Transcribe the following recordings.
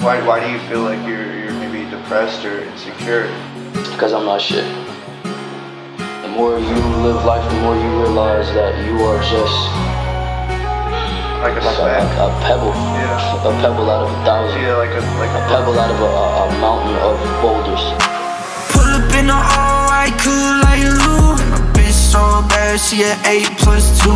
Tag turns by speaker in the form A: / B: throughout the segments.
A: Why, why do you feel like you're, you're maybe depressed or insecure?
B: Because I'm not shit. The more you live life, the more you realize that you are just
A: Like a
B: like a,
A: speck?
B: like a pebble.
A: Yeah.
B: A pebble out of a thousand.
A: Yeah, like a like
B: A
A: a
B: pebble out of a, a, a mountain of boulders.
C: Pull up in the all white cool like Lou. My bitch so bad, she a 8 plus 2.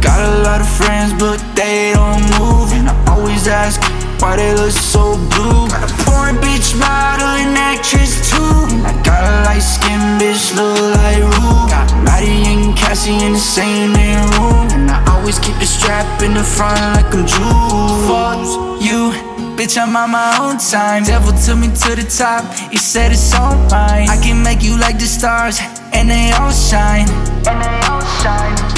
C: Got a lot of friends, but they don't move. And I always ask why they look so blue. Got a porn bitch model and actress too. And I got a light skin bitch, look like Rue. Got Maddy and Cassie in the same room. And I always keep the strap in the front like I'm Jules. Fuck you. Bitch, I'm on my own time. Devil took me to the top. He said it's all mine. I can make you like the stars, and they all shine. And they all shine.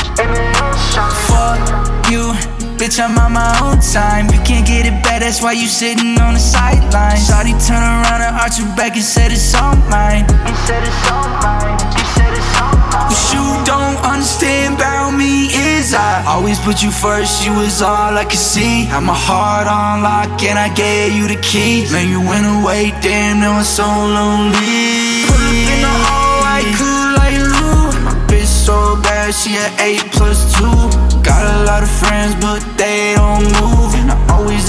C: I'm on my own time. You can't get it back, that's why you sitting on the sideline. Shawty turn around and arch her back and said it's all mine. He said it's all mine. He said it's all mine. What you don't understand about me is I always put you first, you was all I could see. Had my heart on lock and I gave you the key. Man, you went away, damn, now I'm so lonely. Pull up in the all white cool like Lou. My bitch so bad, she a 8 plus 2. Got a lot of friends, but they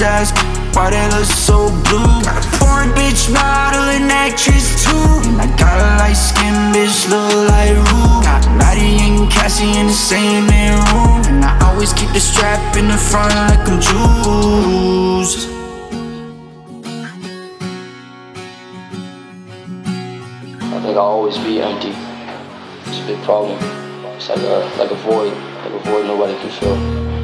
C: ask why they look so blue. Porn bitch model and actress too. I got a light skin bitch, look like Rue. Got Maddy and Cassie in the same room. And I always keep the strap in the front like I'm Jules.
B: I think I'll always be empty. It's a big problem. It's like a like a void, like a void nobody can fill.